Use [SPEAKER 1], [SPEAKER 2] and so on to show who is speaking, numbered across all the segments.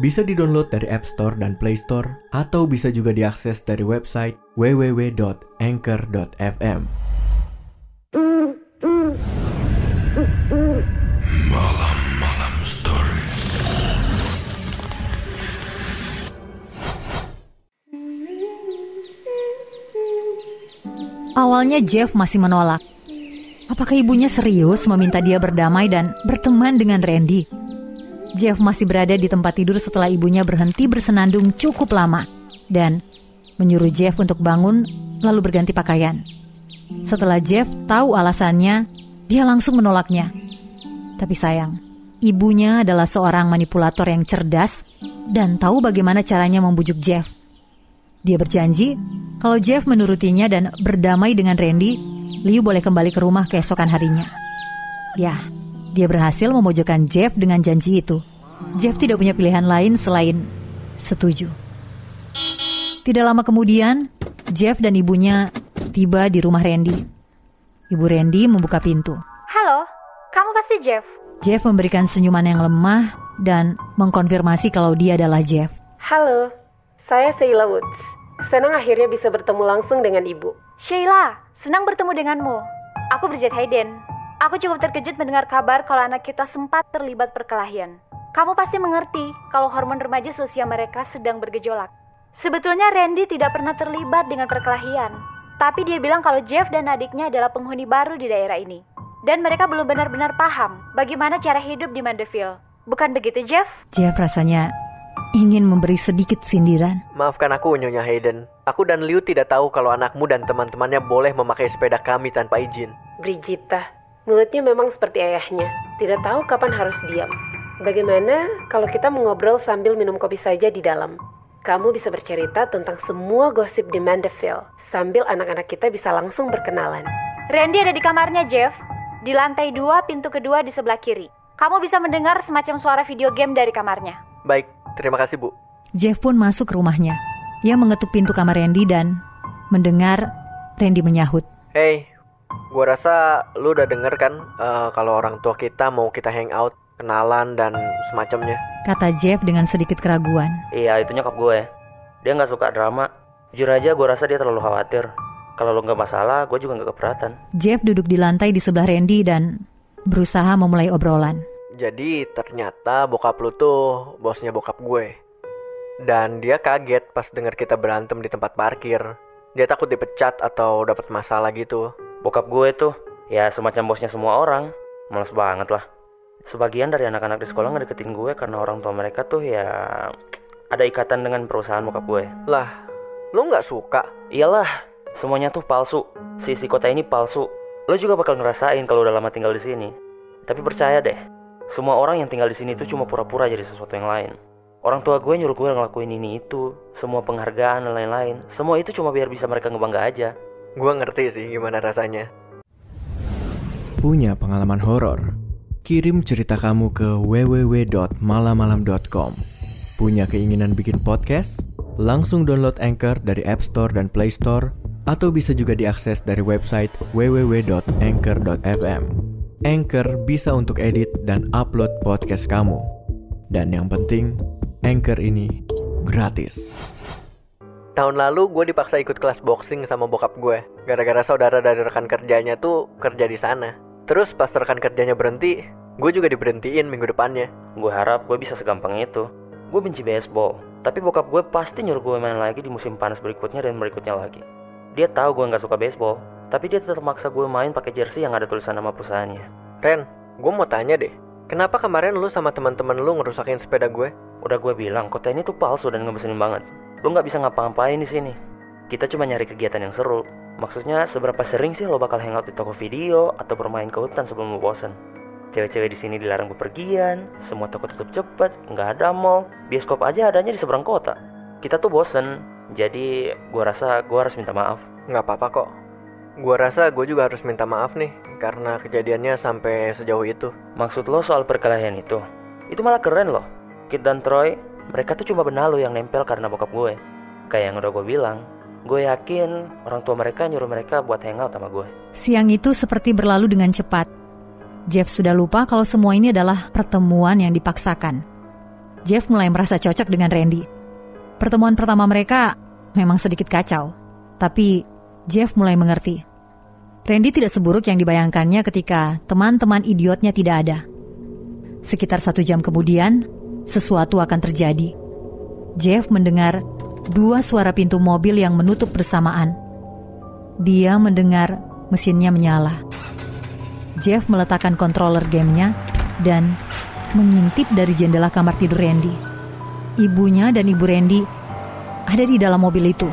[SPEAKER 1] Bisa didownload dari App Store dan Play Store atau bisa juga diakses dari website www.anchor.fm.
[SPEAKER 2] Malam-malam story.
[SPEAKER 3] Awalnya Jeff masih menolak. Apakah ibunya serius meminta dia berdamai dan berteman dengan Randy? Jeff masih berada di tempat tidur setelah ibunya berhenti bersenandung cukup lama dan menyuruh Jeff untuk bangun lalu berganti pakaian. Setelah Jeff tahu alasannya, dia langsung menolaknya. Tapi sayang, ibunya adalah seorang manipulator yang cerdas dan tahu bagaimana caranya membujuk Jeff. Dia berjanji kalau Jeff menurutinya dan berdamai dengan Randy, Liu boleh kembali ke rumah keesokan harinya. Ya, dia berhasil memojokkan Jeff dengan janji itu. Jeff tidak punya pilihan lain selain setuju. Tidak lama kemudian, Jeff dan ibunya tiba di rumah Randy. Ibu Randy membuka pintu.
[SPEAKER 4] Halo, kamu pasti Jeff?
[SPEAKER 3] Jeff memberikan senyuman yang lemah dan mengkonfirmasi kalau dia adalah Jeff.
[SPEAKER 5] Halo, saya Sheila Woods. Senang akhirnya bisa bertemu langsung dengan ibu.
[SPEAKER 4] Sheila, senang bertemu denganmu. Aku Bridget Hayden. Aku cukup terkejut mendengar kabar kalau anak kita sempat terlibat perkelahian. Kamu pasti mengerti kalau hormon remaja seusia mereka sedang bergejolak. Sebetulnya Randy tidak pernah terlibat dengan perkelahian. Tapi dia bilang kalau Jeff dan adiknya adalah penghuni baru di daerah ini. Dan mereka belum benar-benar paham bagaimana cara hidup di Mandeville. Bukan begitu, Jeff?
[SPEAKER 3] Jeff rasanya ingin memberi sedikit sindiran.
[SPEAKER 6] Maafkan aku, Nyonya Hayden. Aku dan Liu tidak tahu kalau anakmu dan teman-temannya boleh memakai sepeda kami tanpa izin.
[SPEAKER 5] Brigita, mulutnya memang seperti ayahnya. Tidak tahu kapan harus diam. Bagaimana kalau kita mengobrol sambil minum kopi saja di dalam? Kamu bisa bercerita tentang semua gosip di Mandeville, sambil anak-anak kita bisa langsung berkenalan.
[SPEAKER 4] Randy ada di kamarnya, Jeff. Di lantai dua, pintu kedua di sebelah kiri. Kamu bisa mendengar semacam suara video game dari kamarnya.
[SPEAKER 6] Baik, terima kasih, Bu.
[SPEAKER 3] Jeff pun masuk ke rumahnya. Ia mengetuk pintu kamar Randy dan mendengar Randy menyahut.
[SPEAKER 6] Hey, gua rasa lu udah denger kan eh, kalau orang tua kita mau kita hangout, kenalan dan semacamnya.
[SPEAKER 3] Kata Jeff dengan sedikit keraguan.
[SPEAKER 7] Iya itu nyokap gue Dia nggak suka drama Jujur aja gue rasa dia terlalu khawatir Kalau lo nggak masalah gue juga nggak keberatan
[SPEAKER 3] Jeff duduk di lantai di sebelah Randy dan berusaha memulai obrolan.
[SPEAKER 6] Jadi ternyata bokap lu tuh bosnya bokap gue. Dan dia kaget pas denger kita berantem di tempat parkir. Dia takut dipecat atau dapat masalah gitu.
[SPEAKER 7] Bokap gue tuh Ya semacam bosnya semua orang Males banget lah Sebagian dari anak-anak di sekolah ngedeketin gue Karena orang tua mereka tuh ya Ada ikatan dengan perusahaan bokap gue.
[SPEAKER 6] Lah, lu nggak suka?
[SPEAKER 7] Iyalah Semuanya tuh palsu. Si isi kota ini palsu. Lo juga bakal ngerasain kalau udah lama tinggal di sini. Tapi percaya deh Semua orang yang tinggal di sini tuh cuma pura-pura jadi sesuatu yang lain. Orang tua gue nyuruh gue ngelakuin ini itu Semua penghargaan dan lain-lain. Semua itu cuma biar bisa mereka ngebangga aja.
[SPEAKER 6] Gua ngerti sih gimana rasanya.
[SPEAKER 1] Punya pengalaman horor? Kirim cerita kamu ke www.malamalam.com. Punya keinginan bikin podcast? Langsung download Anchor dari App Store dan Play Store atau bisa juga diakses dari website www.anchor.fm. Anchor bisa untuk edit dan upload podcast kamu. Dan yang penting, Anchor ini gratis.
[SPEAKER 6] Tahun lalu gue dipaksa ikut kelas boxing sama bokap gue. Gara-gara saudara dari rekan kerjanya tuh kerja di sana. Terus pas rekan kerjanya berhenti, gue juga diberhentiin minggu depannya.
[SPEAKER 7] Gue harap gue bisa segampang itu. Gue benci baseball, tapi bokap gue pasti nyuruh gue main lagi di musim panas berikutnya dan berikutnya lagi. Dia tahu gue nggak suka baseball, tapi dia tetap maksa gue main pakai jersey yang ada tulisan nama perusahaannya.
[SPEAKER 6] Ren, gue mau tanya deh. Kenapa kemarin lu sama teman-teman lu ngerusakin sepeda gue?
[SPEAKER 7] Udah gue bilang kota ini tuh palsu dan ngebesenin banget. Lo nggak bisa ngapa-ngapain di sini. Kita cuma nyari kegiatan yang seru. Maksudnya seberapa sering sih lo bakal hangout di toko video atau bermain ke hutan sebelum lo bosen? Cewek-cewek di sini dilarang bepergian, semua toko tutup cepet, nggak ada mall, bioskop aja adanya di seberang kota. Kita tuh bosen, Jadi gue rasa gue harus minta maaf.
[SPEAKER 6] Nggak apa-apa kok. Gua rasa gue juga harus minta maaf nih karena kejadiannya sampai sejauh itu.
[SPEAKER 7] Maksud lo soal perkelahian itu? Itu malah keren loh. Kit dan Troy, mereka tuh cuma benalu yang nempel karena bokap gue. Kayak yang udah gue bilang, gue yakin orang tua mereka nyuruh mereka buat hangout sama gue.
[SPEAKER 3] Siang itu seperti berlalu dengan cepat. Jeff sudah lupa kalau semua ini adalah pertemuan yang dipaksakan. Jeff mulai merasa cocok dengan Randy. Pertemuan pertama mereka memang sedikit kacau, tapi Jeff mulai mengerti. Randy tidak seburuk yang dibayangkannya ketika teman-teman idiotnya tidak ada. Sekitar satu jam kemudian, sesuatu akan terjadi. Jeff mendengar dua suara pintu mobil yang menutup bersamaan. Dia mendengar mesinnya menyala. Jeff meletakkan controller gamenya dan mengintip dari jendela kamar tidur Randy. Ibunya dan ibu Randy ada di dalam mobil itu.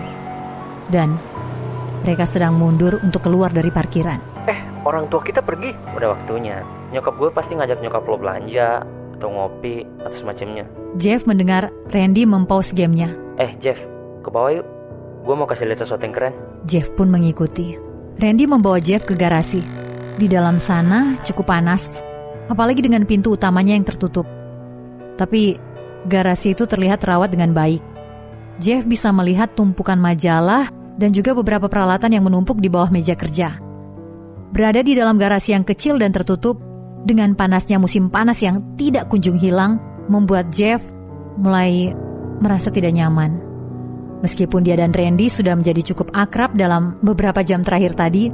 [SPEAKER 3] Dan mereka sedang mundur untuk keluar dari parkiran.
[SPEAKER 6] Eh, orang tua kita pergi.
[SPEAKER 7] Udah waktunya. Nyokap gue pasti ngajak nyokap lo belanja atau ngopi atau semacamnya.
[SPEAKER 3] Jeff mendengar Randy mempause gamenya.
[SPEAKER 7] Eh Jeff, ke bawah yuk. Gue mau kasih lihat sesuatu yang keren.
[SPEAKER 3] Jeff pun mengikuti. Randy membawa Jeff ke garasi. Di dalam sana cukup panas, apalagi dengan pintu utamanya yang tertutup. Tapi garasi itu terlihat terawat dengan baik. Jeff bisa melihat tumpukan majalah dan juga beberapa peralatan yang menumpuk di bawah meja kerja. Berada di dalam garasi yang kecil dan tertutup, dengan panasnya musim panas yang tidak kunjung hilang, membuat Jeff mulai merasa tidak nyaman. Meskipun dia dan Randy sudah menjadi cukup akrab dalam beberapa jam terakhir tadi,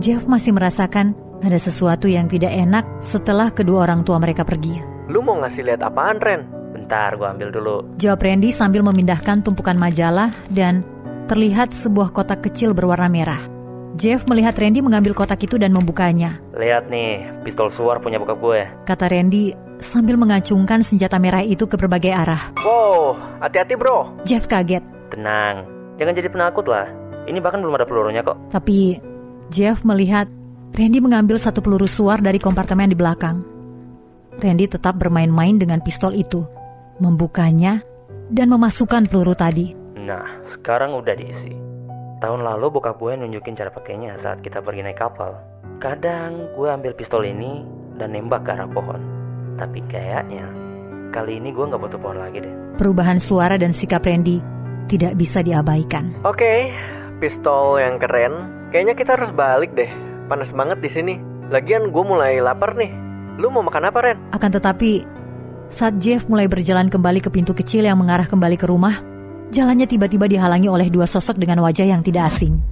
[SPEAKER 3] Jeff masih merasakan ada sesuatu yang tidak enak setelah kedua orang tua mereka pergi.
[SPEAKER 6] Lu mau ngasih lihat apaan, Ren?
[SPEAKER 7] Bentar, gue ambil dulu.
[SPEAKER 3] Jawab Randy sambil memindahkan tumpukan majalah dan terlihat sebuah kotak kecil berwarna merah. Jeff melihat Randy mengambil kotak itu dan membukanya.
[SPEAKER 7] Lihat nih, pistol suar punya bokap gue.
[SPEAKER 3] Kata Randy sambil mengacungkan senjata merah itu ke berbagai arah.
[SPEAKER 6] Wow, hati-hati bro.
[SPEAKER 3] Jeff kaget,
[SPEAKER 7] Tenang, jangan jadi penakut lah. Ini bahkan belum ada pelurunya kok.
[SPEAKER 3] tapi Jeff melihat Randy mengambil satu peluru suar dari kompartemen di belakang. Randy tetap bermain-main dengan pistol itu, membukanya dan memasukkan peluru tadi.
[SPEAKER 7] Nah, sekarang udah diisi. Tahun lalu bokap gue nunjukin cara pakainya saat kita pergi naik kapal. Kadang gue ambil pistol ini dan nembak ke arah pohon. Tapi kayaknya kali ini gue nggak butuh pohon lagi deh.
[SPEAKER 3] Perubahan suara dan sikap Randy tidak bisa diabaikan.
[SPEAKER 6] Oke, pistol yang keren. Kayaknya kita harus balik deh. Panas banget di sini. Lagian gue mulai lapar nih. Lu mau makan apa, Ren?
[SPEAKER 3] Akan tetapi, saat Jeff mulai berjalan kembali ke pintu kecil yang mengarah kembali ke rumah, jalannya tiba-tiba dihalangi oleh dua sosok dengan wajah yang tidak asing.